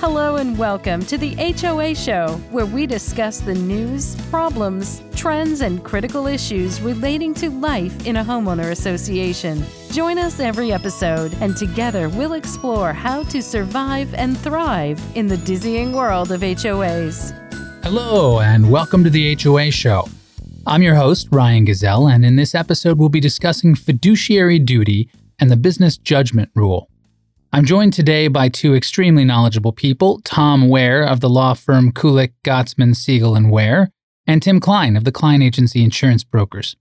Hello and welcome to the HOA Show, where we discuss the news, problems, trends, and critical issues relating to life in a homeowner association. Join us every episode, and together we'll explore how to survive and thrive in the dizzying world of HOAs. Hello, and welcome to the HOA Show. I'm your host, Ryan Gazelle, and in this episode, we'll be discussing fiduciary duty and the business judgment rule. I'm joined today by two extremely knowledgeable people Tom Ware of the law firm Kulik, Gottesman, Siegel, and Ware, and Tim Klein of the Klein Agency Insurance Brokers.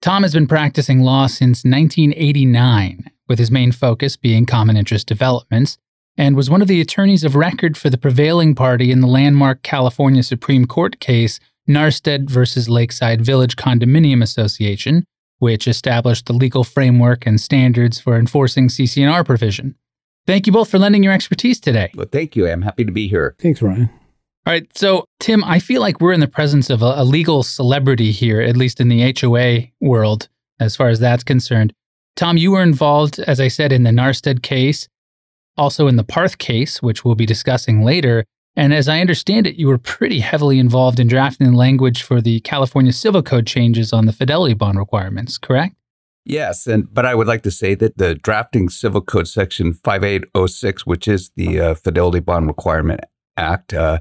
Tom has been practicing law since 1989, with his main focus being common interest developments, and was one of the attorneys of record for the prevailing party in the landmark California Supreme Court case Nahrstedt versus Lakeside Village Condominium Association, which established the legal framework and standards for enforcing CC&R provision. Thank you both for lending your expertise today. Well, thank you. I'm happy to be here. Thanks, Ryan. All right. So, Tim, I feel like we're in the presence of a, a, legal celebrity here, at least in the HOA world, as far as that's concerned. Tom, you were involved, as I said, in the Nahrstedt case, also in the Parth case, which we'll be discussing later. And as I understand it, you were pretty heavily involved in drafting the language for the California Civil Code changes on the fidelity bond requirements, correct? Yes, and but I would like to say that the drafting Civil Code Section 5806, which is the uh, Fidelity Bond Requirement Act, uh,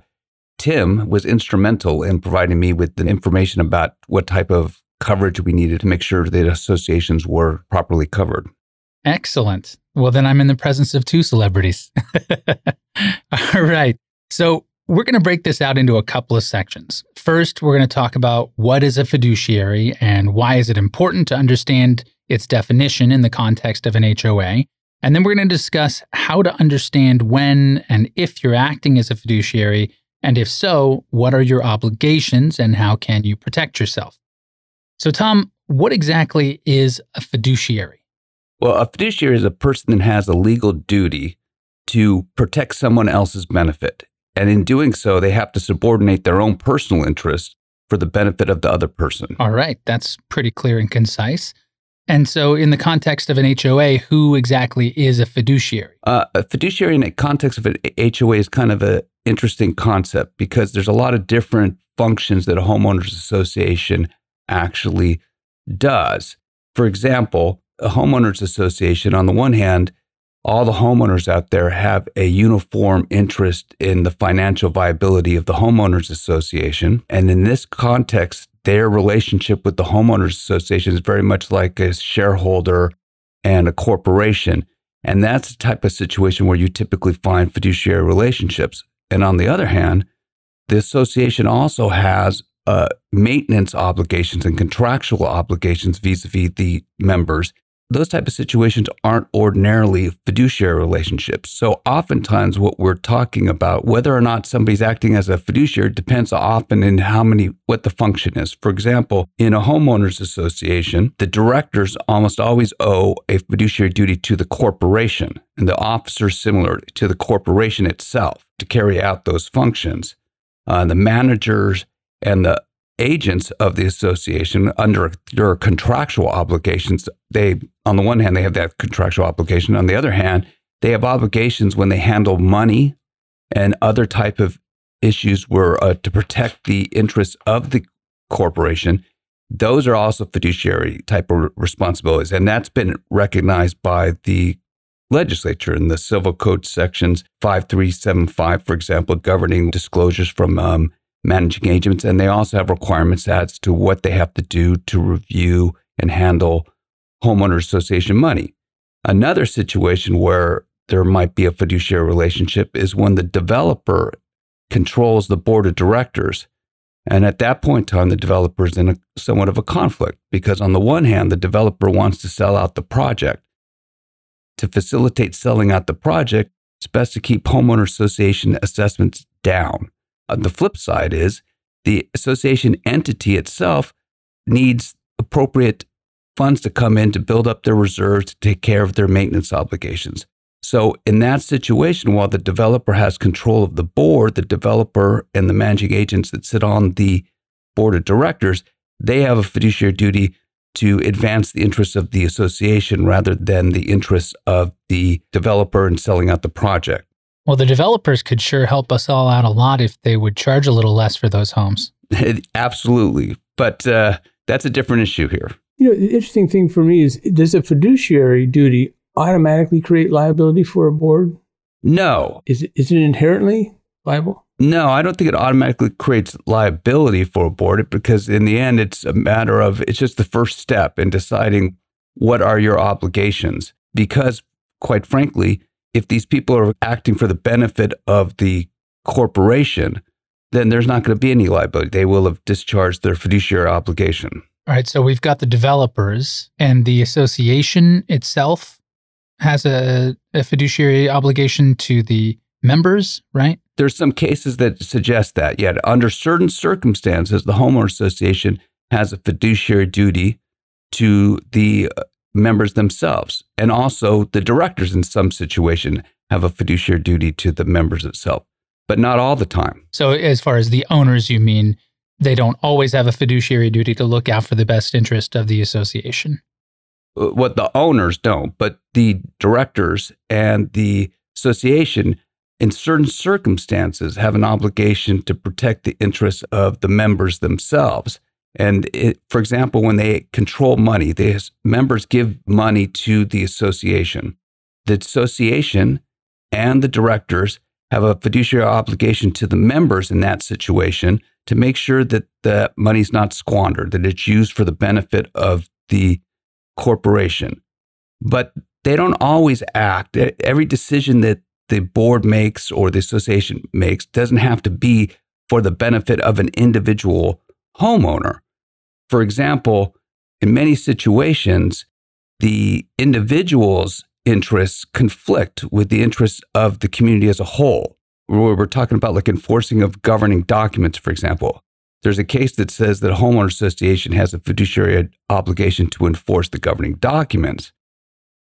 Tim was instrumental in providing me with the information about what type of coverage we needed to make sure that associations were properly covered. Excellent. Well, then I'm in the presence of two celebrities. All right. So we're going to break this out into a couple of sections. First, we're going to talk about what is a fiduciary and why is it important to understand its definition in the context of an HOA. And then we're going to discuss how to understand when and if you're acting as a fiduciary, and if so, what are your obligations and how can you protect yourself? So, Tom, what exactly is a fiduciary? Well, a fiduciary is a person that has a legal duty to protect someone else's benefit. And in doing so, they have to subordinate their own personal interests for the benefit of the other person. All right. That's pretty clear and concise. And so, in the context of an HOA, who exactly is a fiduciary? Uh, a fiduciary in the context of an HOA is kind of an interesting concept because there's a lot of different functions that a homeowners association actually does. For example, a homeowners association, on the one hand, all the homeowners out there have a uniform interest in the financial viability of the homeowners association. And in this context, their relationship with the homeowners association is very much like a shareholder and a corporation. And that's the type of situation where you typically find fiduciary relationships. And on the other hand, the association also has uh, maintenance obligations and contractual obligations vis-a-vis the members those type of situations aren't ordinarily fiduciary relationships. So oftentimes what we're talking about, whether or not somebody's acting as a fiduciary depends often in how many, what the function is. For example, in a homeowners association, the directors almost always owe a fiduciary duty to the corporation and the officers similar to the corporation itself to carry out those functions. Uh, the managers and the agents of the association under their contractual obligations. They, on the one hand, they have that contractual obligation. On the other hand, they have obligations when they handle money and other type of issues were uh, to protect the interests of the corporation. Those are also fiduciary type of responsibilities, and that's been recognized by the legislature in the Civil Code sections 5375, for example, governing disclosures from um, managing agents, and they also have requirements as to what they have to do to review and handle homeowner association money. Another situation where there might be a fiduciary relationship is when the developer controls the board of directors. And at that point in time, the developer is in a, somewhat of a conflict because, on the one hand, the developer wants to sell out the project. To facilitate selling out the project, it's best to keep homeowner association assessments down. Uh, the flip side is the association entity itself needs appropriate funds to come in to build up their reserves to take care of their maintenance obligations. So, in that situation, while the developer has control of the board, the developer and the managing agents that sit on the board of directors, they have a fiduciary duty to advance the interests of the association rather than the interests of the developer in selling out the project. Well, the developers could sure help us all out a lot if they would charge a little less for those homes. Absolutely. But uh, that's a different issue here. You know, the interesting thing for me is does a fiduciary duty automatically create liability for a board? No. Is it, is it inherently liable? No, I don't think it automatically creates liability for a board because in the end, it's a matter of it's just the first step in deciding what are your obligations. Because, quite frankly, if these people are acting for the benefit of the corporation, then there's not going to be any liability. They will have discharged their fiduciary obligation. All right. So we've got the developers and the association itself has a, a fiduciary obligation to the members, right? There's some cases that suggest that. Yet, under certain circumstances, the homeowner association has a fiduciary duty to the members themselves, and also the directors in some situation have a fiduciary duty to the members itself, but not all the time. So, as far as the owners, you mean they don't always have a fiduciary duty to look out for the best interest of the association? Uh, what the owners don't, but the directors and the association, in certain circumstances, have an obligation to protect the interests of the members themselves. And it, for example, when they control money, the members give money to the association. The association and the directors have a fiduciary obligation to the members in that situation to make sure that the money's not squandered, that it's used for the benefit of the corporation. But they don't always act. Every decision that the board makes or the association makes doesn't have to be for the benefit of an individual homeowner. For example, in many situations, the individual's interests conflict with the interests of the community as a whole. We're talking about like enforcing of governing documents, for example. There's a case that says that a homeowner association has a fiduciary obligation to enforce the governing documents.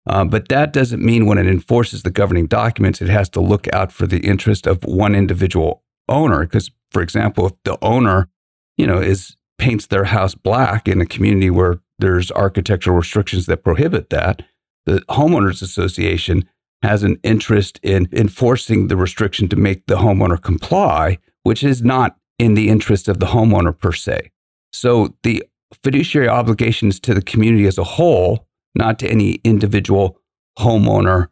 Uh, but that doesn't mean when it enforces the governing documents, it has to look out for the interest of one individual owner. Because, for example, if the owner, you know, is paints their house black in a community where there's architectural restrictions that prohibit that, the homeowners association has an interest in enforcing the restriction to make the homeowner comply, which is not in the interest of the homeowner per se. So the fiduciary obligations to the community as a whole, not to any individual homeowner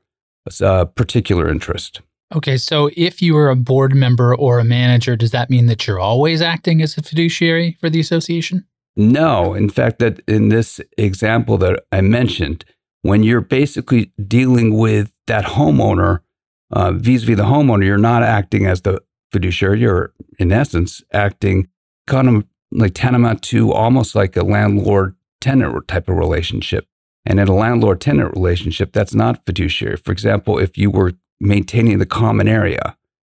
uh, particular interest. Okay, so if you are a board member or a manager, does that mean that you're always acting as a fiduciary for the association? No. In fact, that in this example that I mentioned, when you're basically dealing with that homeowner uh, vis-a-vis the homeowner, you're not acting as the fiduciary. You're, in essence, acting kind of like tantamount to almost like a landlord tenant type of relationship. And in a landlord tenant relationship, that's not fiduciary. For example, if you were maintaining the common area,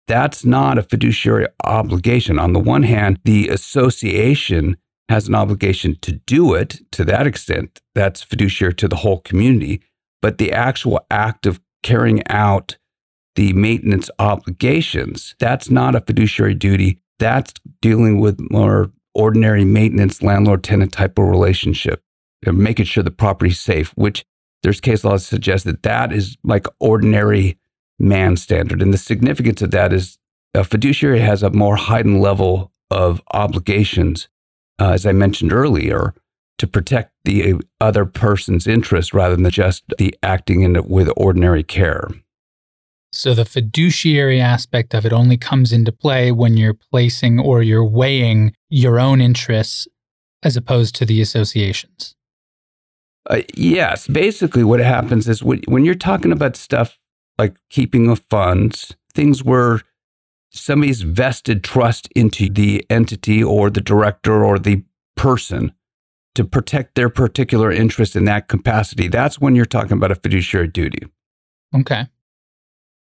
that's not a fiduciary obligation. On the one hand, the association has an obligation to do it to that extent. That's fiduciary to the whole community. But the actual act of carrying out the maintenance obligations. That's not a fiduciary duty. That's dealing with more ordinary maintenance landlord tenant type of relationship, making sure the property's safe, which there's case law that suggests that that is like ordinary man standard. And the significance of that is a fiduciary has a more heightened level of obligations, uh, as I mentioned earlier, to protect the other person's interest rather than just the acting in with ordinary care. So the fiduciary aspect of it only comes into play when you're placing or you're weighing your own interests as opposed to the associations. Uh, yes, basically what happens is when, when you're talking about stuff like keeping of funds, things where somebody's vested trust into the entity or the director or the person to protect their particular interest in that capacity, that's when you're talking about a fiduciary duty. Okay.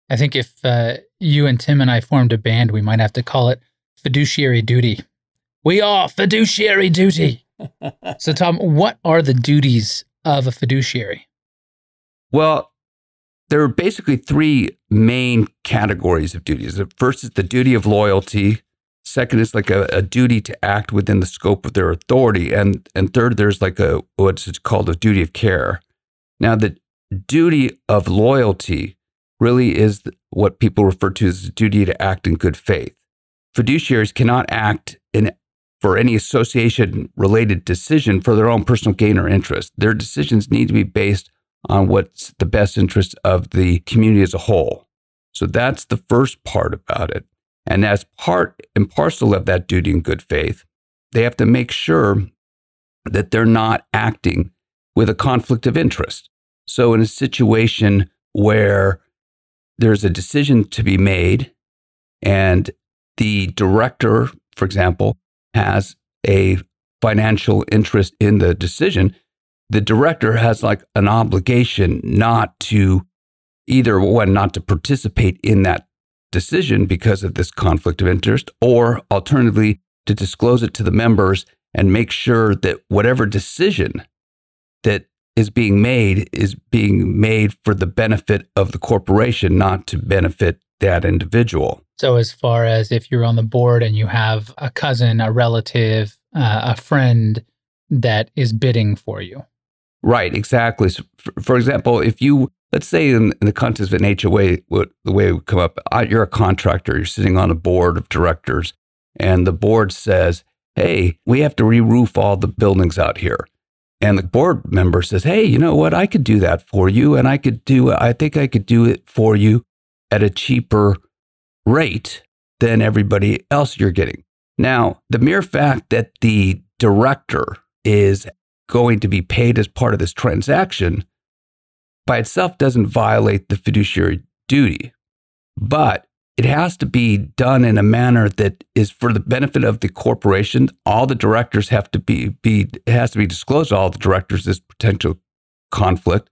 I think if uh, you and Tim and I formed a band, we might have to call it Fiduciary Duty. We are Fiduciary Duty. so, Tom, what are the duties of a fiduciary? Well, there are basically three main categories of duties. The first is the duty of loyalty. Second is like a, a, duty to act within the scope of their authority, and and third, there's like a what's called a duty of care. Now, the duty of loyalty really is what people refer to as the duty to act in good faith. Fiduciaries cannot act in for any association related decision for their own personal gain or interest. Their decisions need to be based on what's the best interest of the community as a whole. So that's the first part about it. And as part and parcel of that duty in good faith, they have to make sure that they're not acting with a conflict of interest. So, in a situation where there's a decision to be made and the director, for example, has a financial interest in the decision, the director has like an obligation not to either one, not to participate in that decision because of this conflict of interest, or alternatively, to disclose it to the members and make sure that whatever decision that is being made is being made for the benefit of the corporation, not to benefit that individual. So, as far as if you're on the board and you have a cousin, a relative, uh, a friend that is bidding for you. Right, exactly. So for, for, example, if you, let's say in, in, the context of an HOA, what, the way it would come up, you're a contractor, you're sitting on a board of directors, and the board says, hey, we have to re roof all the buildings out here. And the board member says, hey, you know what? I could do that for you. And I could do, I think I could do it for you at a cheaper rate than everybody else you're getting. Now, the mere fact that the director is going to be paid as part of this transaction by itself doesn't violate the fiduciary duty, but it has to be done in a manner that is for the benefit of the corporation. All the directors have to be, be it has to be disclosed to all the directors this potential conflict.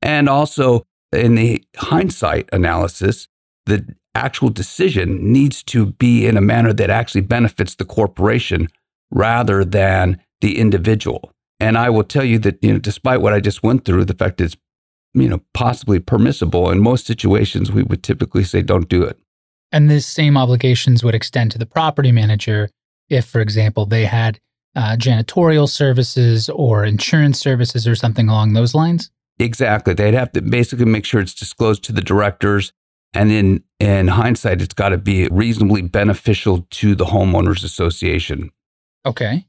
And also in the hindsight analysis, the actual decision needs to be in a manner that actually benefits the corporation rather than the individual. And I will tell you that, you know, despite what I just went through, the fact it's, you know, possibly permissible in most situations, we would typically say don't do it. And these same obligations would extend to the property manager if, for example, they had uh, janitorial services or insurance services or something along those lines? Exactly. They'd have to basically make sure it's disclosed to the directors and in, in hindsight, it's got to be reasonably beneficial to the homeowners association. Okay.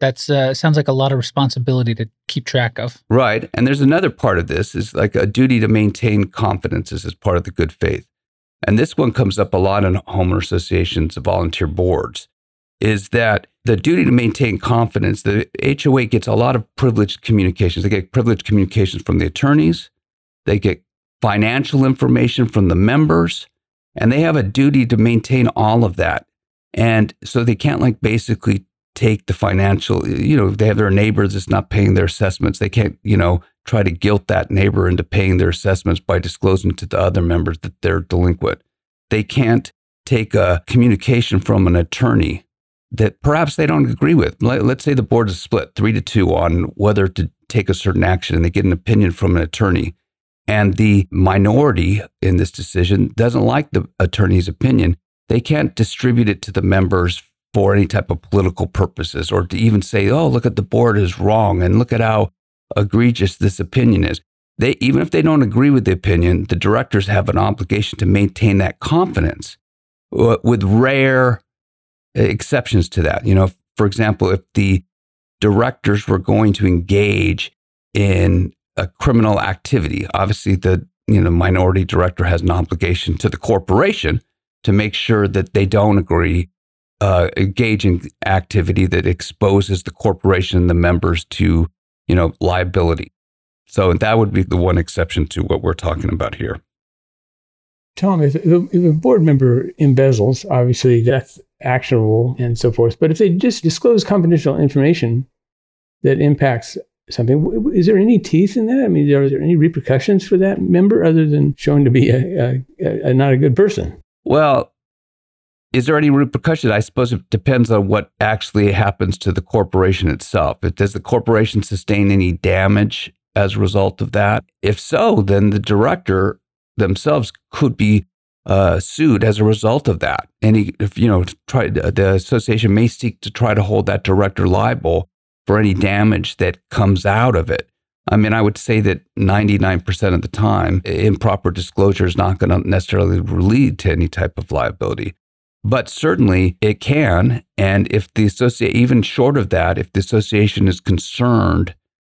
That uh, sounds like a lot of responsibility to keep track of. Right. And there's another part of this is like a duty to maintain confidences as part of the good faith. And this one comes up a lot in homeowner associations volunteer boards is that the duty to maintain confidence, the HOA gets a lot of privileged communications. They get privileged communications from the attorneys. They get financial information from the members, and they have a duty to maintain all of that. And so they can't like basically take the financial, you know, they have their neighbors that's not paying their assessments. They can't, you know, try to guilt that neighbor into paying their assessments by disclosing to the other members that they're delinquent. They can't take a communication from an attorney that perhaps they don't agree with. Let's say the board is split three to two on whether to take a certain action and they get an opinion from an attorney and the minority in this decision doesn't like the attorney's opinion, they can't distribute it to the members for any type of political purposes or to even say, oh, look at the board is wrong and look at how egregious this opinion is. They, even if they don't agree with the opinion, the directors have an obligation to maintain that confidence uh, with rare exceptions to that. You know, for example, if the directors were going to engage in a criminal activity. Obviously, the you know minority director has an obligation to the corporation to make sure that they don't agree uh, engage in activity that exposes the corporation and the members to you know liability. So that would be the one exception to what we're talking about here. Tom, if, if a board member embezzles, obviously that's actionable and so forth. But if they just disclose confidential information that impacts something. Is there any teeth in that? I mean, are there any repercussions for that member other than showing to be a, a, a not a good person? Well, is there any repercussion? I suppose it depends on what actually happens to the corporation itself. Does the corporation sustain any damage as a result of that? If so, then the director themselves could be uh, sued as a result of that. He, if you know, try, the association may seek to try to hold that director liable for any damage that comes out of it. I mean, I would say that 99% of the time, improper disclosure is not going to necessarily lead to any type of liability. But certainly it can. And if the associate, even short of that, if the association is concerned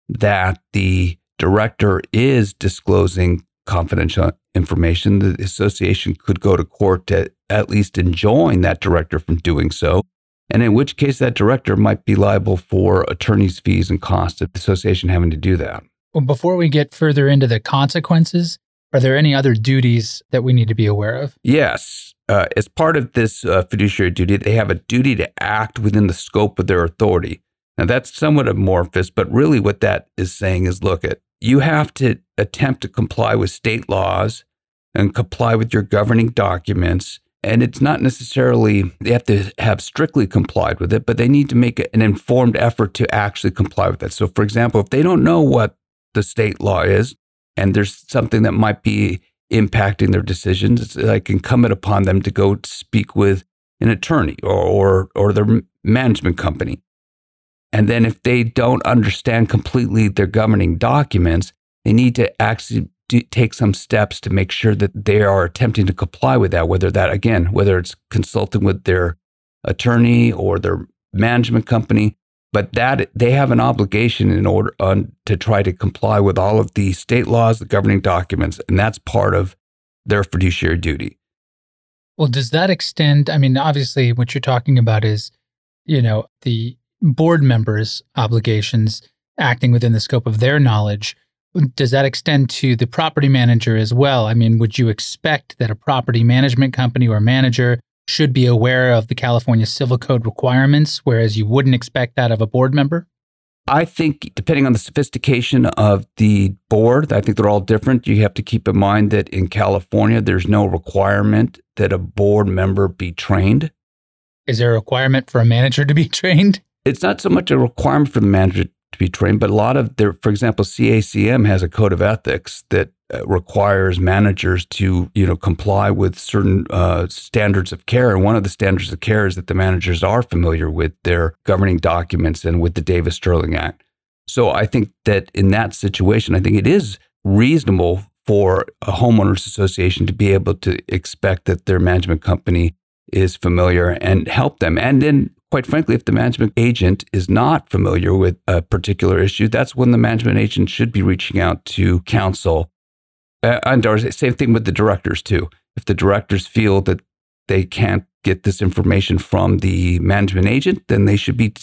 that the director is disclosing confidential information, the association could go to court to at least enjoin that director from doing so. And in which case, that director might be liable for attorney's fees and costs of the association having to do that. Well, before we get further into the consequences, are there any other duties that we need to be aware of? Yes. Uh, as part of this uh, fiduciary duty, they have a duty to act within the scope of their authority. Now, that's somewhat amorphous, but really what that is saying is look at you have to attempt to comply with state laws and comply with your governing documents. And it's not necessarily they have to have strictly complied with it, but they need to make an informed effort to actually comply with that. So, for example, if they don't know what the state law is and there's something that might be impacting their decisions, it's uh, like incumbent upon them to go speak with an attorney or, or, or their management company. And then if they don't understand completely their governing documents, they need to actually do, take some steps to make sure that they are attempting to comply with that, whether that, again, whether it's consulting with their attorney or their management company, but that they have an obligation in order on, to try to comply with all of the state laws, the governing documents, and that's part of their fiduciary duty. Well, does that extend? I mean, obviously, what you're talking about is, you know, the board members' obligations acting within the scope of their knowledge. Does that extend to the property manager as well? I mean, would you expect that a property management company or manager should be aware of the California Civil Code requirements, whereas you wouldn't expect that of a board member? I think, depending on the sophistication of the board, I think they're all different. You have to keep in mind that in California, there's no requirement that a board member be trained. Is there a requirement for a manager to be trained? it's not so much a requirement for the manager to be trained, but a lot of their, for example, CACM has a code of ethics that requires managers to, you know, comply with certain uh, standards of care. And one of the standards of care is that the managers are familiar with their governing documents and with the Davis Stirling Act. So I think that in that situation, I think it is reasonable for a homeowners association to be able to expect that their management company is familiar and help them. And then quite frankly, if the management agent is not familiar with a particular issue, that's when the management agent should be reaching out to counsel. Uh, and or same thing with the directors too. If the directors feel that they can't get this information from the management agent, then they should be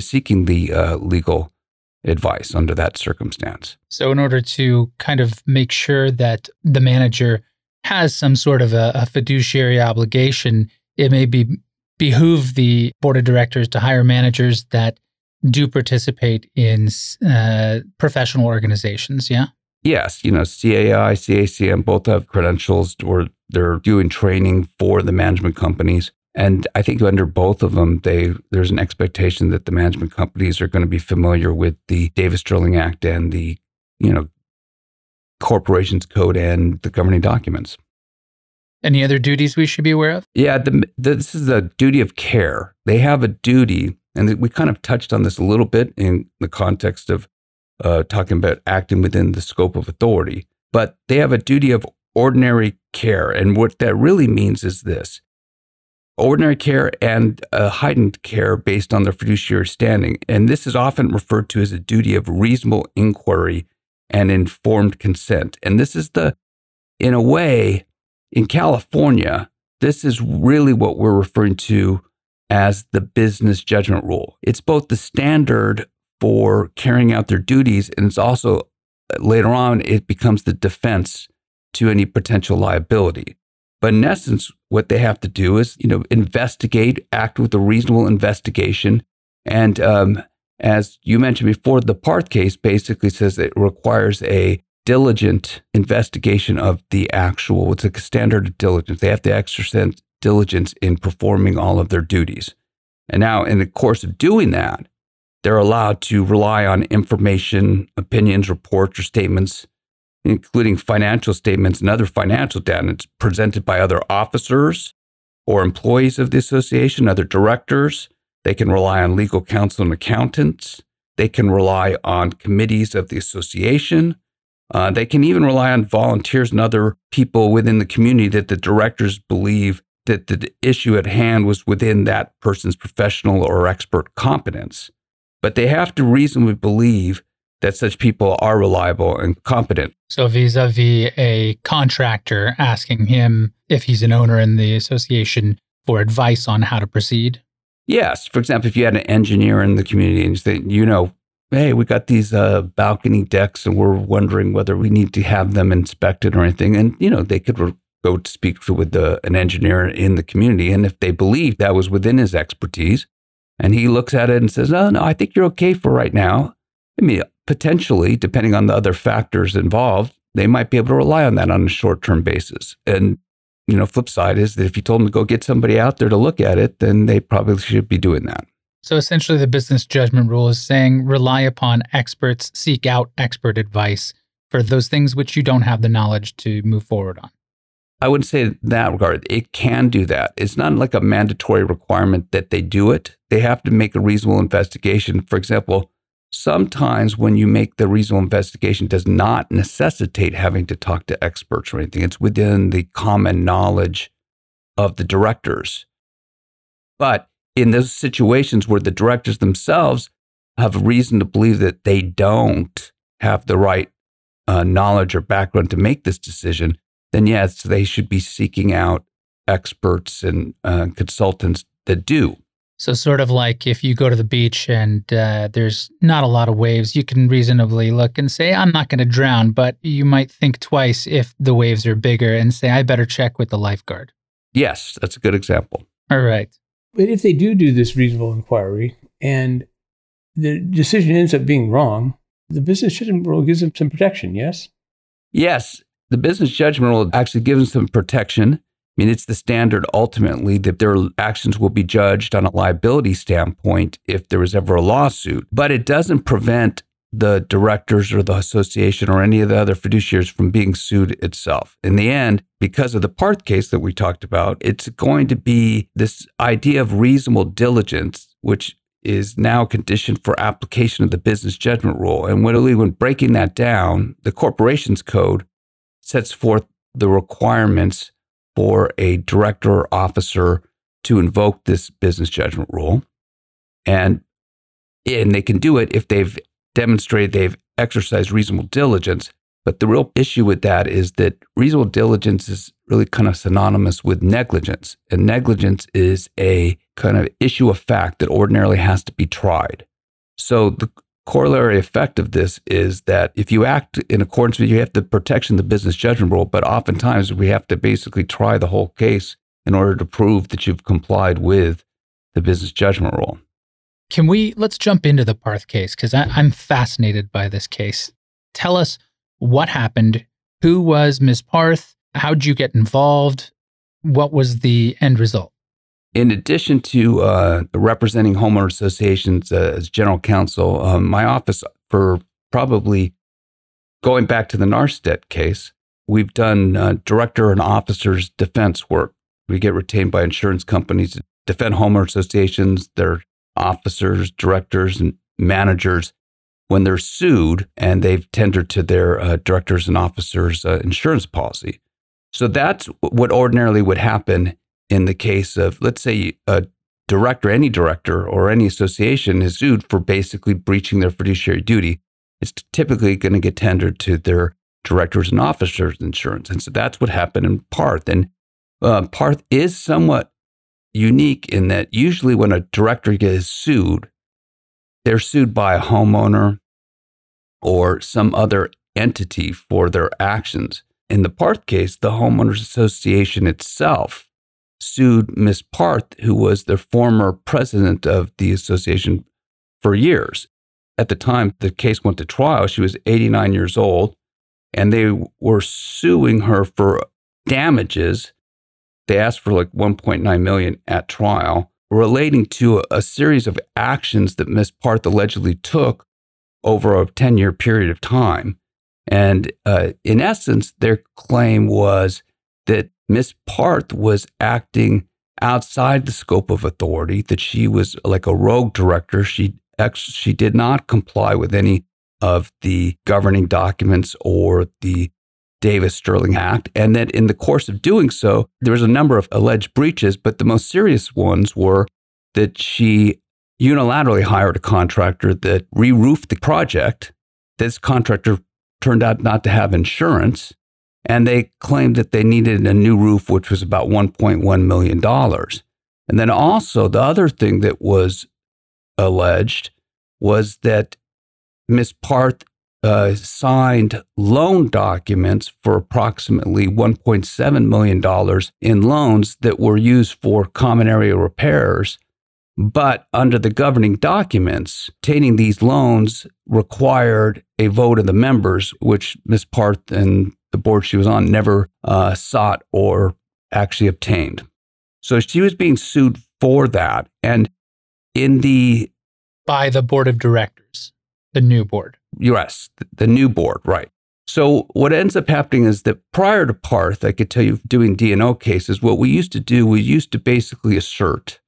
seeking the uh, legal advice under that circumstance. So, in order to kind of make sure that the manager has some sort of a, a fiduciary obligation, it may be behoove the board of directors to hire managers that do participate in uh, professional organizations. Yeah. Yes, you know, CAI, CACM both have credentials or they're doing training for the management companies. And I think under both of them, they there's an expectation that the management companies are going to be familiar with the Davis Stirling Act and the, you know, corporations code and the governing documents. Any other duties we should be aware of? Yeah, the, the, this is a duty of care. They have a duty, and we kind of touched on this a little bit in the context of uh, talking about acting within the scope of authority. But they have a duty of ordinary care. And what that really means is this ordinary care and heightened care based on their fiduciary standing. And this is often referred to as a duty of reasonable inquiry and informed consent. And this is the, in a way, in California, this is really what we're referring to as the business judgment rule. It's both the standard for carrying out their duties, and it's also later on, it becomes the defense to any potential liability. But in essence, what they have to do is, you know, investigate, act with a reasonable investigation. And um, as you mentioned before, the Parth case basically says it requires a diligent investigation of the actual, it's a standard of diligence. They have to exercise diligence in performing all of their duties. And now, in the course of doing that, they're allowed to rely on information, opinions, reports, or statements, including financial statements and other financial data presented by other officers or employees of the association, other directors. They can rely on legal counsel and accountants. They can rely on committees of the association. Uh, they can even rely on volunteers and other people within the community that the directors believe that the issue at hand was within that person's professional or expert competence. But they have to reasonably believe that such people are reliable and competent. So, vis a vis a contractor asking him if he's an owner in the association for advice on how to proceed? Yes. For example, if you had an engineer in the community and you say, you know, hey, we got these uh, balcony decks and we're wondering whether we need to have them inspected or anything. And, you know, they could re- go to speak to, with the, an engineer in the community. And if they believe that was within his expertise, and he looks at it and says, oh, no, I think you're okay for right now. I mean, potentially, depending on the other factors involved, they might be able to rely on that on a short term basis. And you know, flip side is that if you told them to go get somebody out there to look at it, then they probably should be doing that. So essentially, the business judgment rule is saying rely upon experts, seek out expert advice for those things which you don't have the knowledge to move forward on. I wouldn't say that regard. It can do that. It's not like a mandatory requirement that they do it. They have to make a reasonable investigation. For example, sometimes when you make the reasonable investigation does not necessitate having to talk to experts or anything. It's within the common knowledge of the directors. But in those situations where the directors themselves have reason to believe that they don't have the right uh, knowledge or background to make this decision, then yes, they should be seeking out experts and uh, consultants that do. So, sort of like if you go to the beach and uh, there's not a lot of waves, you can reasonably look and say, I'm not going to drown, but you might think twice if the waves are bigger and say, I better check with the lifeguard. Yes, that's a good example. All right. But if they do do this reasonable inquiry and the decision ends up being wrong, the business judgment rule gives them some protection, yes? Yes. The business judgment rule actually gives them some protection I mean, it's the standard ultimately that their actions will be judged on a liability standpoint if there was ever a lawsuit, but it doesn't prevent the directors or the association or any of the other fiduciaries from being sued itself. In the end, because of the Parth case that we talked about, it's going to be this idea of reasonable diligence, which is now a condition for application of the business judgment rule. And when, when breaking that down, the corporations code sets forth the requirements for a director or officer to invoke this business judgment rule. And, and they can do it if they've demonstrated they've exercised reasonable diligence. But the real issue with that is that reasonable diligence is really kind of synonymous with negligence. And negligence is a kind of issue of fact that ordinarily has to be tried. So the corollary effect of this is that if you act in accordance with you have the protection the business judgment rule, but oftentimes we have to basically try the whole case in order to prove that you've complied with the business judgment rule. Can we let's jump into the Parth case because I'm fascinated by this case. Tell us what happened. Who was Ms. Parth? How'd you get involved? What was the end result? In addition to uh, representing homeowner associations uh, as general counsel, um, my office for probably going back to the Nahrstedt case, we've done uh, director and officers defense work. We get retained by insurance companies to defend homeowner associations, their officers, directors, and managers when they're sued and they've tendered to their uh, directors and officers uh, insurance policy. So that's what ordinarily would happen in the case of, let's say, a director, any director or any association is sued for basically breaching their fiduciary duty, it's typically going to get tendered to their directors and officers insurance. And so that's what happened in Parth. And uh, Parth is somewhat unique in that usually when a director gets sued, they're sued by a homeowner or some other entity for their actions. In the Parth case, the homeowners association itself sued Miss Parth, who was the former president of the association for years. At the time the case went to trial, she was 89 years old, and they were suing her for damages. They asked for like 1.9 million at trial relating to a, series of actions that Miss Parth allegedly took over a 10 year period of time. And uh, in essence, their claim was that Miss Parth was acting outside the scope of authority, that she was like a rogue director. She she did not comply with any of the governing documents or the Davis Stirling Act, and that in the course of doing so, there was a number of alleged breaches, but the most serious ones were that she unilaterally hired a contractor that re roofed the project. This contractor turned out not to have insurance, and they claimed that they needed a new roof, which was about $1.1 million. And then also, the other thing that was alleged was that Ms. Parth uh, signed loan documents for approximately $1.7 million in loans that were used for common area repairs. But under the governing documents, obtaining these loans required a vote of the members, which Ms. Parth and the board she was on never uh, sought or actually obtained. So she was being sued for that. And in the by the board of directors, the new board. Yes, the new board, right. So what ends up happening is that prior to Parth, I could tell you doing D&O cases, what we used to do, we used to basically assert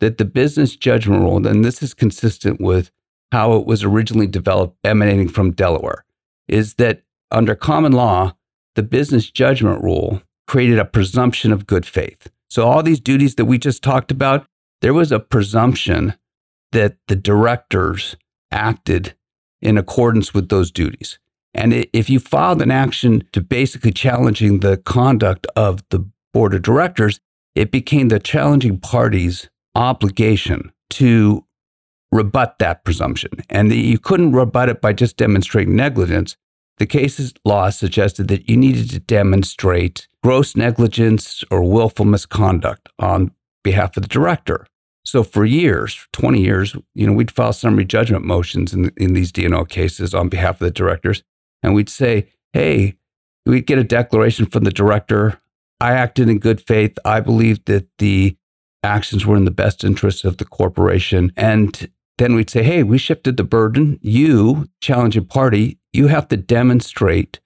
that the business judgment rule, and this is consistent with how it was originally developed emanating from Delaware, is that under common law, the business judgment rule created a presumption of good faith. So all these duties that we just talked about, there was a presumption that the directors acted in accordance with those duties. And if you filed an action to basically challenging the conduct of the board of directors, it became the challenging party's obligation to rebut that presumption. And you couldn't rebut it by just demonstrating negligence. The case's law suggested that you needed to demonstrate gross negligence or willful misconduct on behalf of the director. So for years, 20 years, you know, we'd file summary judgment motions in, in these D&O cases on behalf of the directors. And we'd say, hey, we'd get a declaration from the director. I acted in good faith. I believed that the actions were in the best interests of the corporation. And then we'd say, hey, we shifted the burden. You, challenging party, you have to demonstrate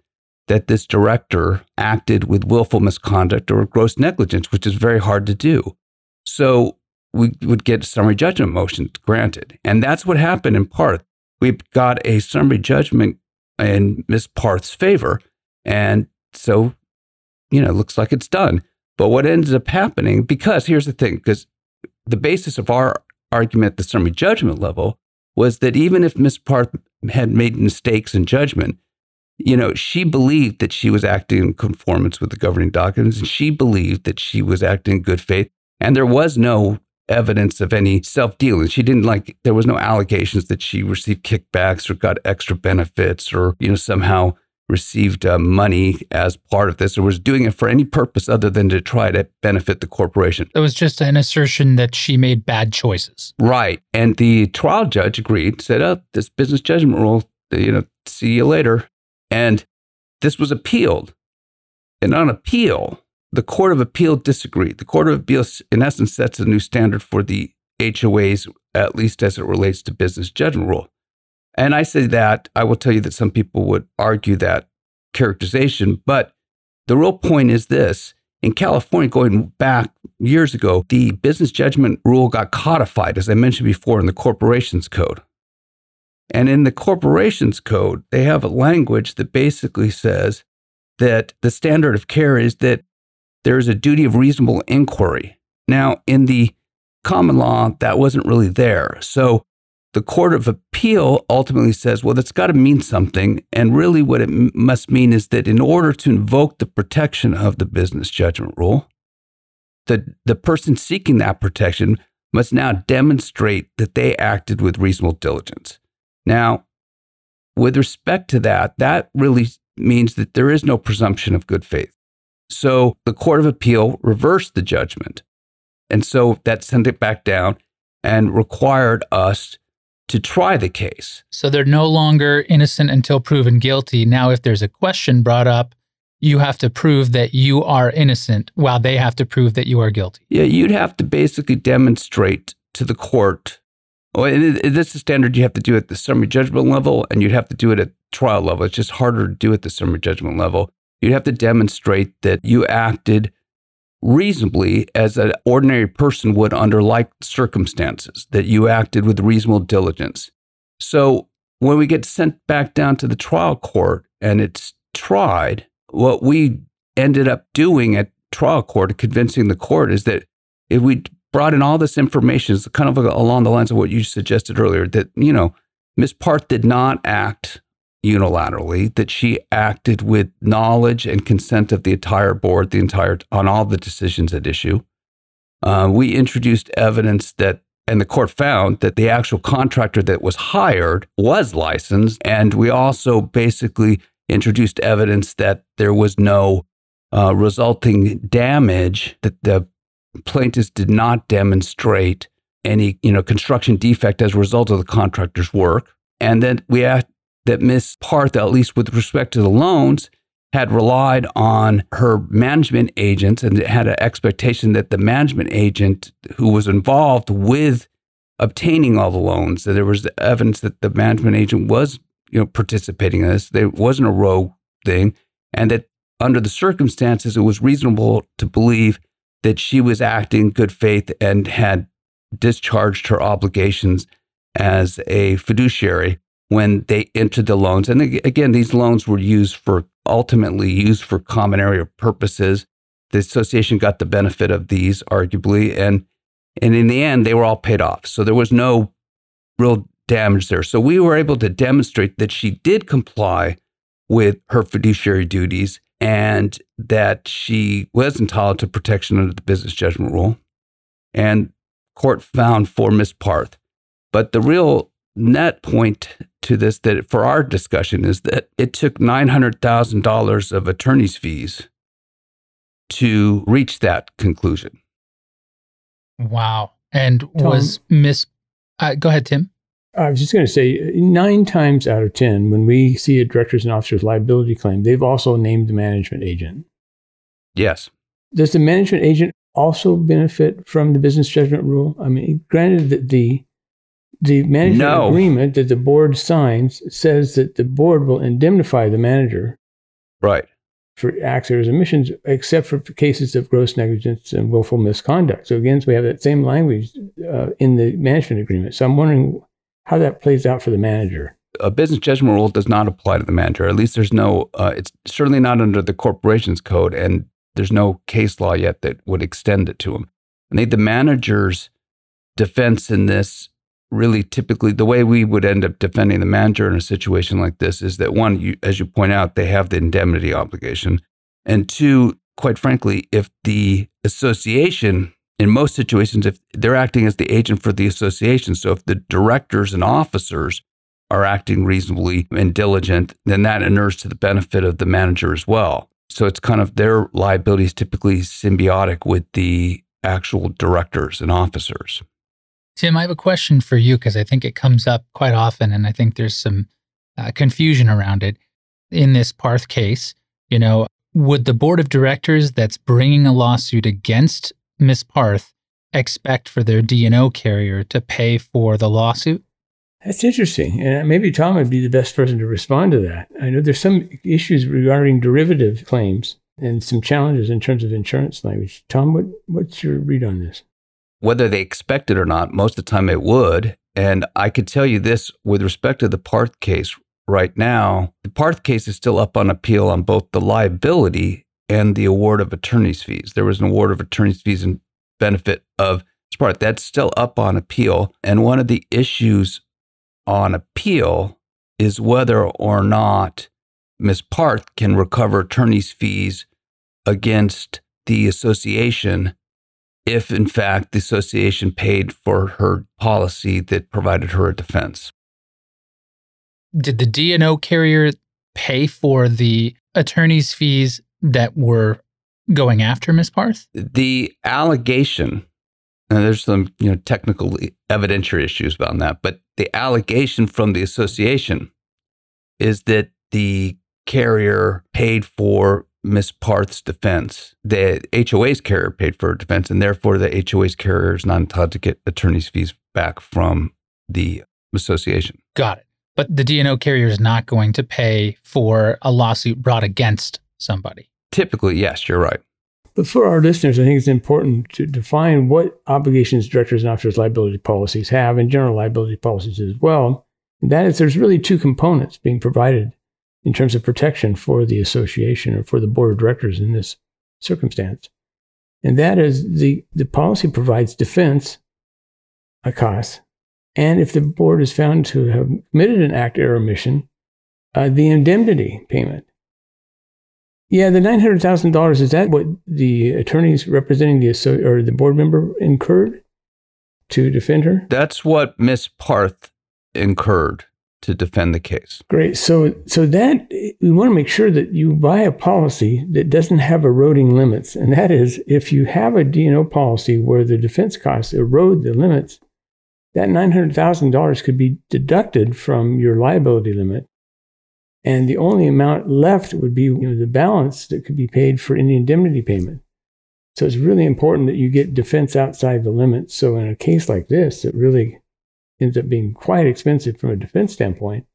that this director acted with willful misconduct or gross negligence, which is very hard to do. So we would get summary judgment motions granted. And that's what happened in Parth. We got a summary judgment in Miss Parth's favor. And so, you know, it looks like it's done. But what ends up happening, because here's the thing, because the basis of our argument at the summary judgment level was that even if Miss Parth had made mistakes in judgment, you know, she believed that she was acting in conformance with the governing documents, and she believed that she was acting in good faith. And there was no evidence of any self dealing. She didn't like, there was no allegations that she received kickbacks or got extra benefits or, you know, somehow received uh, money as part of this or was doing it for any purpose other than to try to benefit the corporation. It was just an assertion that she made bad choices. Right. And the trial judge agreed, said, oh, this business judgment rule, you know, see you later. And this was appealed. And on appeal, the Court of Appeal disagreed. The Court of Appeal, in essence, sets a new standard for the HOAs, at least as it relates to business judgment rule. And I say that, I will tell you that some people would argue that characterization, but the real point is this. In California, going back years ago, the business judgment rule got codified, as I mentioned before, in the corporations code. And in the corporations code, they have a language that basically says that the standard of care is that there is a duty of reasonable inquiry. Now, in the common law, that wasn't really there. So the Court of Appeal ultimately says, well, that's got to mean something. And really, what it m- must mean is that in order to invoke the protection of the business judgment rule, the, the person seeking that protection must now demonstrate that they acted with reasonable diligence. Now, with respect to that, that really means that there is no presumption of good faith. So the Court of Appeal reversed the judgment. And so that sent it back down and required us to try the case. So they're no longer innocent until proven guilty. Now, if there's a question brought up, you have to prove that you are innocent while they have to prove that you are guilty. Yeah, you'd have to basically demonstrate to the court. Oh, well, this is standard you have to do it at the summary judgment level, and you'd have to do it at trial level. It's just harder to do at the summary judgment level you'd have to demonstrate that you acted reasonably as an ordinary person would under like circumstances, that you acted with reasonable diligence. So when we get sent back down to the trial court and it's tried, what we ended up doing at trial court, convincing the court, is that if we brought in all this information, it's kind of along the lines of what you suggested earlier, that, you know, Ms. Parth did not act unilaterally, that she acted with knowledge and consent of the entire board, the entire on all the decisions at issue. Uh, we introduced evidence that, and the court found that the actual contractor that was hired was licensed, and we also basically introduced evidence that there was no uh, resulting damage that the plaintiffs did not demonstrate any you know construction defect as a result of the contractor's work and then we that Miss Partha, at least with respect to the loans, had relied on her management agents and had an expectation that the management agent who was involved with obtaining all the loans, that there was evidence that the management agent was, you know, participating in this. There wasn't a rogue thing, and that under the circumstances, it was reasonable to believe that she was acting good faith and had discharged her obligations as a fiduciary when they entered the loans. And again, these loans were used for ultimately used for common area purposes. The association got the benefit of these, arguably, and and in the end, they were all paid off. So there was no real damage there. So we were able to demonstrate that she did comply with her fiduciary duties and that she was entitled to protection under the business judgment rule. And court found for Miss Parth. But the real net point to this that for our discussion is that it took $900,000 of attorney's fees to reach that conclusion. Wow. And Tom, was Miss, uh, go ahead, Tim. I was just going to say nine times out of 10, when we see a director's and officer's liability claim, they've also named the management agent. Yes. Does the management agent also benefit from the business judgment rule? I mean, granted that the the management no. agreement that the board signs says that the board will indemnify the manager. Right. For acts or omissions, except for cases of gross negligence and willful misconduct. So again, so we have that same language uh, in the management agreement. So I'm wondering how that plays out for the manager. A business judgment rule does not apply to the manager. At least there's no. Uh, it's certainly not under the corporations code, and there's no case law yet that would extend it to them. I think the manager's defense in this really typically the way we would end up defending the manager in a situation like this is that one, you, as you point out, they have the indemnity obligation. And two, quite frankly, if the association, in most situations, if they're acting as the agent for the association, so if the directors and officers are acting reasonably and diligent, then that inures to the benefit of the manager as well. So it's kind of their liability is typically symbiotic with the actual directors and officers. Tim, I have a question for you because I think it comes up quite often, and I think there's some uh, confusion around it. In this Parth case, you know, would the board of directors that's bringing a lawsuit against Miss Parth expect for their D&O carrier to pay for the lawsuit? That's interesting. And maybe Tom would be the best person to respond to that. I know there's some issues regarding derivative claims and some challenges in terms of insurance language. Tom, what, what's your read on this? Whether they expect it or not, most of the time it would. And I could tell you this with respect to the Parth case right now, the Parth case is still up on appeal on both the liability and the award of attorney's fees. There was an award of attorney's fees in benefit of Parth. That's still up on appeal. And one of the issues on appeal is whether or not Ms. Parth can recover attorney's fees against the association if in fact the association paid for her policy that provided her a defense. Did the D&O carrier pay for the attorney's fees that were going after Ms. Parth? The allegation, and there's some you know technical evidentiary issues about that, but the allegation from the association is that the carrier paid for Miss Parth's defense. The HOA's carrier paid for her defense, and therefore the HOA's carrier is not entitled to get attorney's fees back from the association. Got it. But the D&O carrier is not going to pay for a lawsuit brought against somebody. Typically, yes, you're right. But for our listeners, I think it's important to define what obligations directors and officers liability policies have and general liability policies as well. And that is, there's really two components being provided in terms of protection for the association or for the board of directors in this circumstance. And that is the, the policy provides defense, a cost, and if the board is found to have committed an act, or omission, uh, the indemnity payment. Yeah, the nine hundred thousand dollars is that what the attorneys representing the or the board member incurred to defend her? That's what Miss Parth incurred to defend the case. Great. So so that we want to make sure that you buy a policy that doesn't have eroding limits, and that is if you have a D&O policy where the defense costs erode the limits, that nine hundred thousand dollars could be deducted from your liability limit and the only amount left would be you know, the balance that could be paid for any indemnity payment. So it's really important that you get defense outside the limits. So in a case like this, it really ends up being quite expensive from a defense standpoint.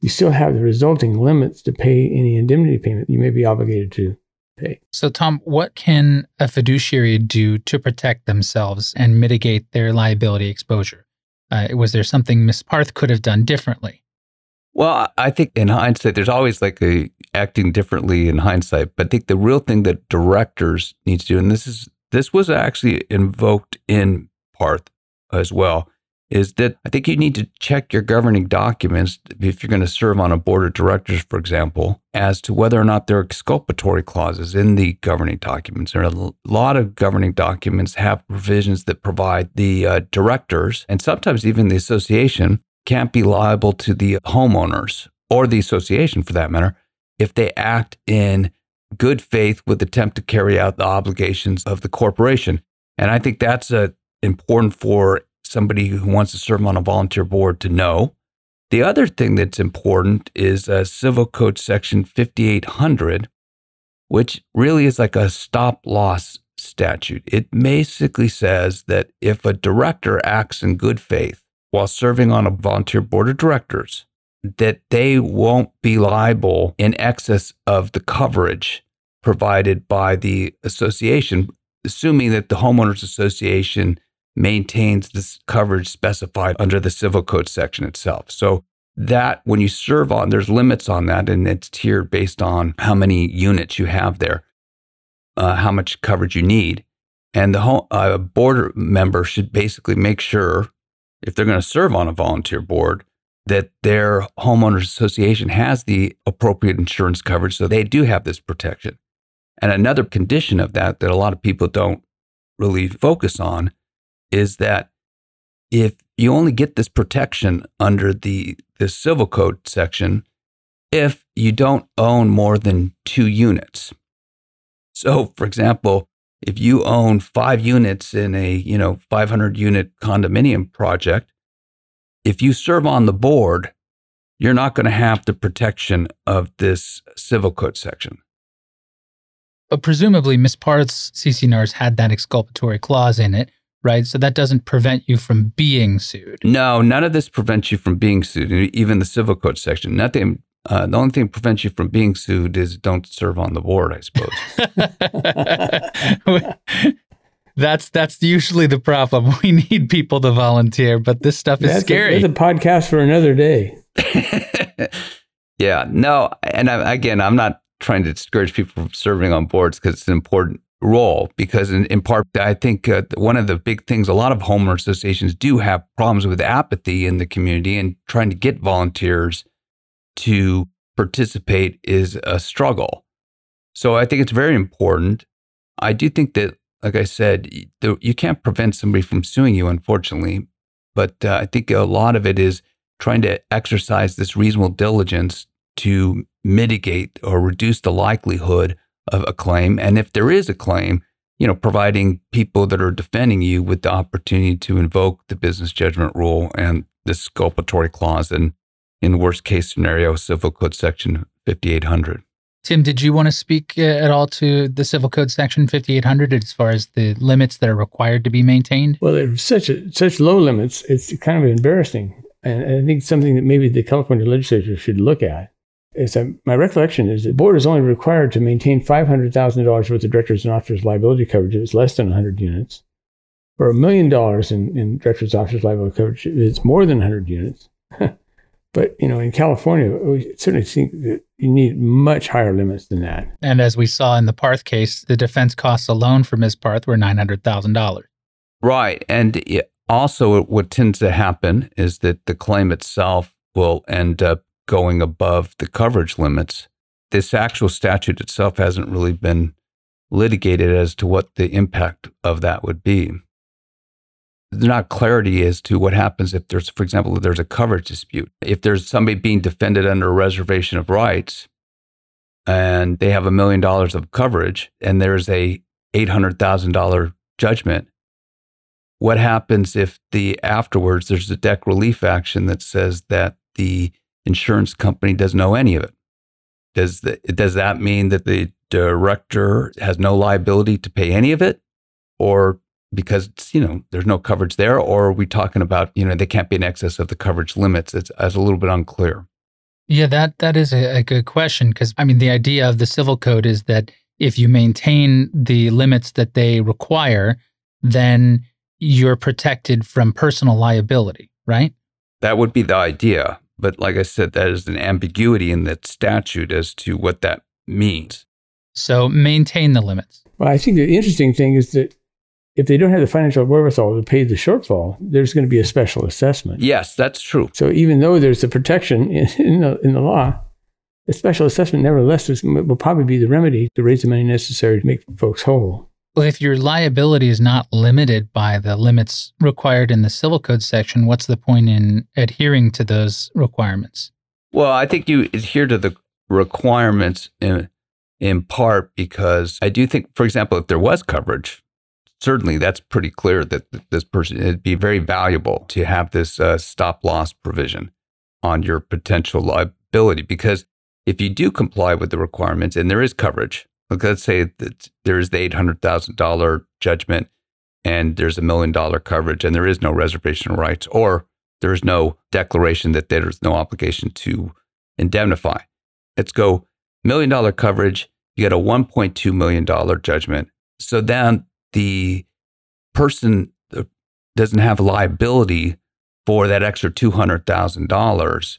You still have the resulting limits to pay any indemnity payment you may be obligated to pay. So, Tom, what can a fiduciary do to protect themselves and mitigate their liability exposure? Uh, was there something Ms. Parth could have done differently? Well, I think in hindsight, there's always like a acting differently in hindsight. But I think the real thing that directors need to do, and this is this was actually invoked in Parth as well, is that I think you need to check your governing documents if you're going to serve on a board of directors, for example, as to whether or not there are exculpatory clauses in the governing documents. There are a lot of governing documents have provisions that provide the uh, directors and sometimes even the association can't be liable to the homeowners or the association for that matter if they act in good faith with attempt to carry out the obligations of the corporation. And I think that's uh, important for somebody who wants to serve on a volunteer board to know. The other thing that's important is uh, Civil Code Section 5800, which really is like a stop loss statute. It basically says that if a director acts in good faith while serving on a volunteer board of directors that they won't be liable in excess of the coverage provided by the association, assuming that the homeowners association maintains this coverage specified under the civil code section itself. So that when you serve on, there's limits on that, and it's tiered based on how many units you have there, uh, how much coverage you need. And the home, uh, board member should basically make sure if they're going to serve on a volunteer board, that their homeowners association has the appropriate insurance coverage so they do have this protection. And another condition of that that a lot of people don't really focus on is that if you only get this protection under the, the civil code section if you don't own more than two units. So, for example, if you own five units in a you know 500 unit condominium project if you serve on the board you're not going to have the protection of this civil code section but presumably Ms. Parth's CC&Rs had that exculpatory clause in it, right? So that doesn't prevent you from being sued. No, none of this prevents you from being sued, even the civil code section. Nothing uh, the only thing that prevents you from being sued is don't serve on the board, I suppose. that's that's usually the problem. We need people to volunteer, but this stuff is that's scary. A, that's a podcast for another day. yeah, no, and I, again, I'm not trying to discourage people from serving on boards because it's an important role. Because in, in part, I think uh, one of the big things a lot of homeowner associations do have problems with apathy in the community and trying to get volunteers to participate is a struggle. So I think it's very important. I do think that, like I said, you can't prevent somebody from suing you, unfortunately. But uh, I think a lot of it is trying to exercise this reasonable diligence to mitigate or reduce the likelihood of a claim. And if there is a claim, you know, providing people that are defending you with the opportunity to invoke the business judgment rule and the exculpatory clause and in the worst case scenario, Civil Code Section 5800. Tim, did you want to speak uh, at all to the Civil Code Section 5800 as far as the limits that are required to be maintained? Well, there's such a, such low limits. It's kind of embarrassing, and I think something that maybe the California legislature should look at. It's a, my recollection is the board is only required to maintain $500,000 worth of directors and officers liability coverage if it's less than 100 units, or a million dollars in, in directors and officers liability coverage if it's more than 100 units. but you know, in California, we certainly think that you need much higher limits than that. And as we saw in the Parth case, the defense costs alone for Ms. Parth were $900,000. Right. And also, what tends to happen is that the claim itself will end up going above the coverage limits. This actual statute itself hasn't really been litigated as to what the impact of that would be. There's not clarity as to what happens if there's, for example, if there's a coverage dispute. If there's somebody being defended under a reservation of rights and they have a million dollars of coverage and there's a $800,000 judgment, what happens if the afterwards there's a dec relief action that says that the insurance company doesn't know any of it? Does, the, does that mean that the director has no liability to pay any of it? Or because you know there's no coverage there, or are we talking about you know they can't be in excess of the coverage limits? It's, it's a little bit unclear. Yeah, that that is a, a good question because I mean the idea of the civil code is that if you maintain the limits that they require, then you're protected from personal liability, right? That would be the idea. But like I said, that is an ambiguity in that statute as to what that means. So maintain the limits. Well, I think the interesting thing is that if they don't have the financial wherewithal to pay the shortfall, there's going to be a special assessment. Yes, that's true. So even though there's a protection in, in, the, in the law, the special assessment nevertheless is, will probably be the remedy to raise the money necessary to make folks whole. Well, if your liability is not limited by the limits required in the civil code section, what's the point in adhering to those requirements? Well, I think you adhere to the requirements in, in part because I do think, for example, if there was coverage, certainly that's pretty clear that this person, it'd be very valuable to have this uh, stop loss provision on your potential liability because if you do comply with the requirements and there is coverage, like let's say that there's the $800,000 judgment and there's a million dollar coverage and there is no reservation of rights or there's no declaration that there's no obligation to indemnify. Let's go million dollar coverage, you get a $1.2 million judgment. So then the person doesn't have liability for that extra $200,000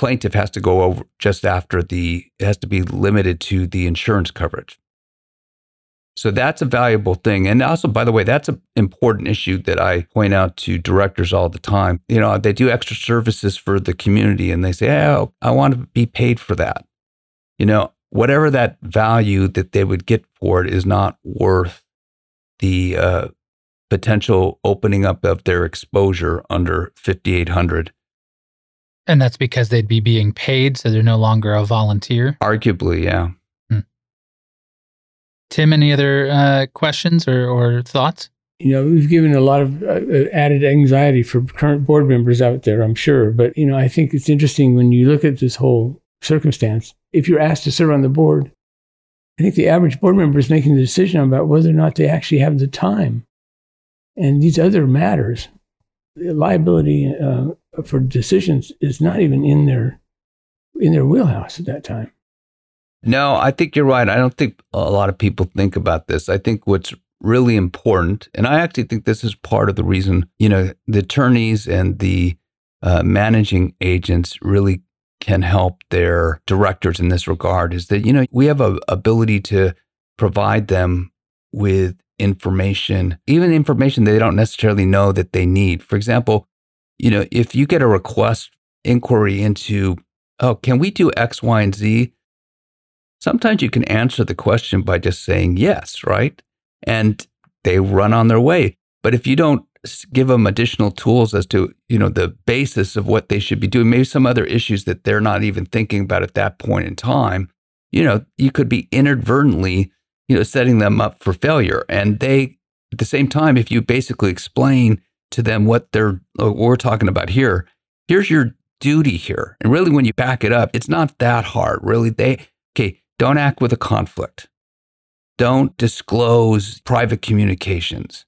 plaintiff has to go over just after the, it has to be limited to the insurance coverage. So that's a valuable thing. And also, by the way, that's an important issue that I point out to directors all the time. You know, they do extra services for the community and they say, oh, I want to be paid for that. You know, whatever that value that they would get for it is not worth the uh, potential opening up of their exposure under 5800 and that's because they'd be being paid, so they're no longer a volunteer? Arguably, yeah. Hmm. Tim, any other uh, questions or, or thoughts? You know, we've given a lot of uh, added anxiety for current board members out there, I'm sure. But, you know, I think it's interesting when you look at this whole circumstance. If you're asked to serve on the board, I think the average board member is making the decision about whether or not they actually have the time. And these other matters, liability uh, for decisions is not even in their in their wheelhouse at that time. No, I think you're right. I don't think a lot of people think about this. I think what's really important, and I actually think this is part of the reason, you know, the attorneys and the uh, managing agents really can help their directors in this regard is that, you know, we have a ability to provide them with information, even information they don't necessarily know that they need. For example, you know, if you get a request inquiry into, oh, can we do X, Y, and Z? Sometimes you can answer the question by just saying yes, right? And they run on their way. But if you don't give them additional tools as to, you know, the basis of what they should be doing, maybe some other issues that they're not even thinking about at that point in time, you know, you could be inadvertently, you know, setting them up for failure. And they, at the same time, if you basically explain to them what they're what we're talking about here. Here's your duty here. And really when you back it up, it's not that hard. Really they okay, don't act with a conflict. Don't disclose private communications.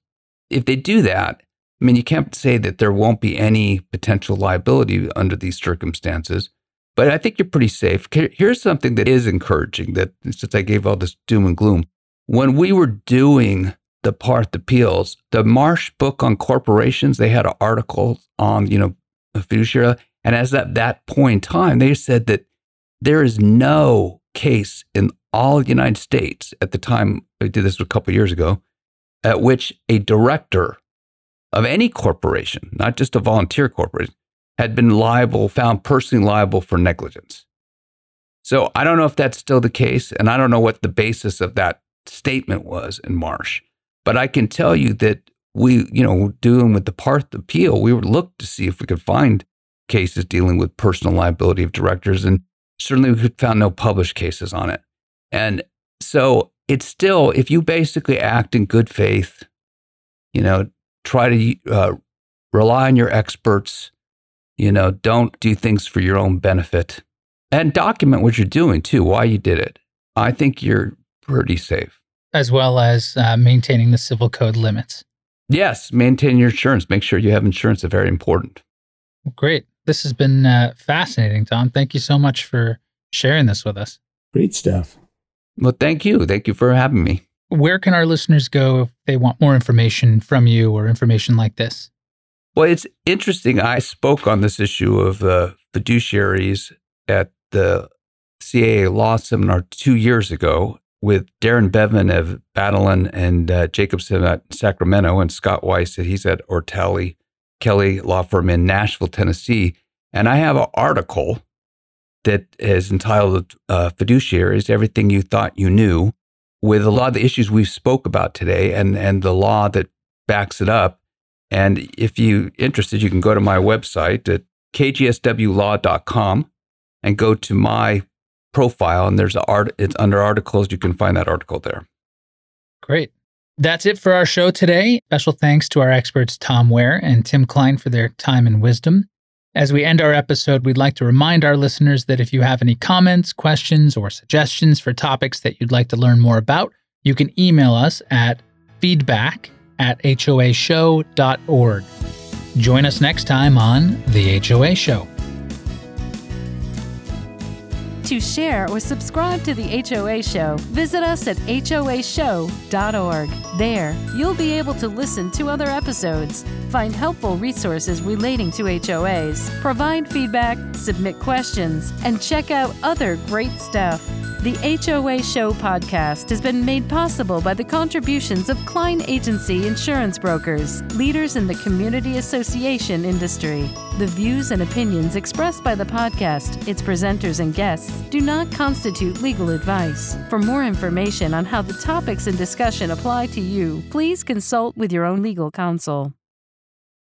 If they do that, I mean, you can't say that there won't be any potential liability under these circumstances. But I think you're pretty safe. Here's something that is encouraging that since I gave all this doom and gloom, when we were doing the Parth appeals, the Marsh book on corporations, they had an article on, you know, fiduciary. And as at that point in time, they said that there is no case in all the United States at the time, I did this a couple years ago, at which a director of any corporation, not just a volunteer corporation, had been liable, found personally liable for negligence. So I don't know if that's still the case, and I don't know what the basis of that statement was in Marsh. But I can tell you that we, you know, doing with the Parth appeal, we would look to see if we could find cases dealing with personal liability of directors, and certainly we found no published cases on it. And so it's still, if you basically act in good faith, you know, try to uh, rely on your experts, you know, don't do things for your own benefit and document what you're doing too, why you did it. I think you're pretty safe. As well as uh, maintaining the civil code limits. Yes, maintain your insurance. Make sure you have insurance. It's very important. Great. This has been uh, fascinating, Tom. Thank you so much for sharing this with us. Great stuff. Well, thank you. Thank you for having me. Where can our listeners go if they want more information from you or information like this? Well, it's interesting. I spoke on this issue of uh, fiduciaries at the CAI Law Seminar two years ago with Darren Bevan of Battleland and uh, Jacobson at Sacramento and Scott Weiss, that he's at Ortelli Kelly Law Firm in Nashville, Tennessee. And I have an article that is entitled uh, Fiduciaries, Everything You Thought You Knew, with a lot of the issues we spoke about today and, and the law that backs it up. And if you're interested, you can go to my website at kgswlaw.com and go to my profile. And there's an art, it's under articles. You can find that article there. Great. That's it for our show today. Special thanks to our experts Tom Ware and Tim Klein for their time and wisdom. As we end our episode, we'd like to remind our listeners that if you have any comments, questions, or suggestions for topics that you'd like to learn more about, you can email us at feedback at hoashow.org. Join us next time on The HOA Show. To share or subscribe to the HOA Show, visit us at hoashow.org. There, you'll be able to listen to other episodes, find helpful resources relating to HOAs, provide feedback, submit questions, and check out other great stuff. The HOA Show podcast has been made possible by the contributions of Klein Agency Insurance Brokers, leaders in the community association industry. The views and opinions expressed by the podcast, its presenters, and guests do not constitute legal advice. For more information on how the topics in discussion apply to you, please consult with your own legal counsel.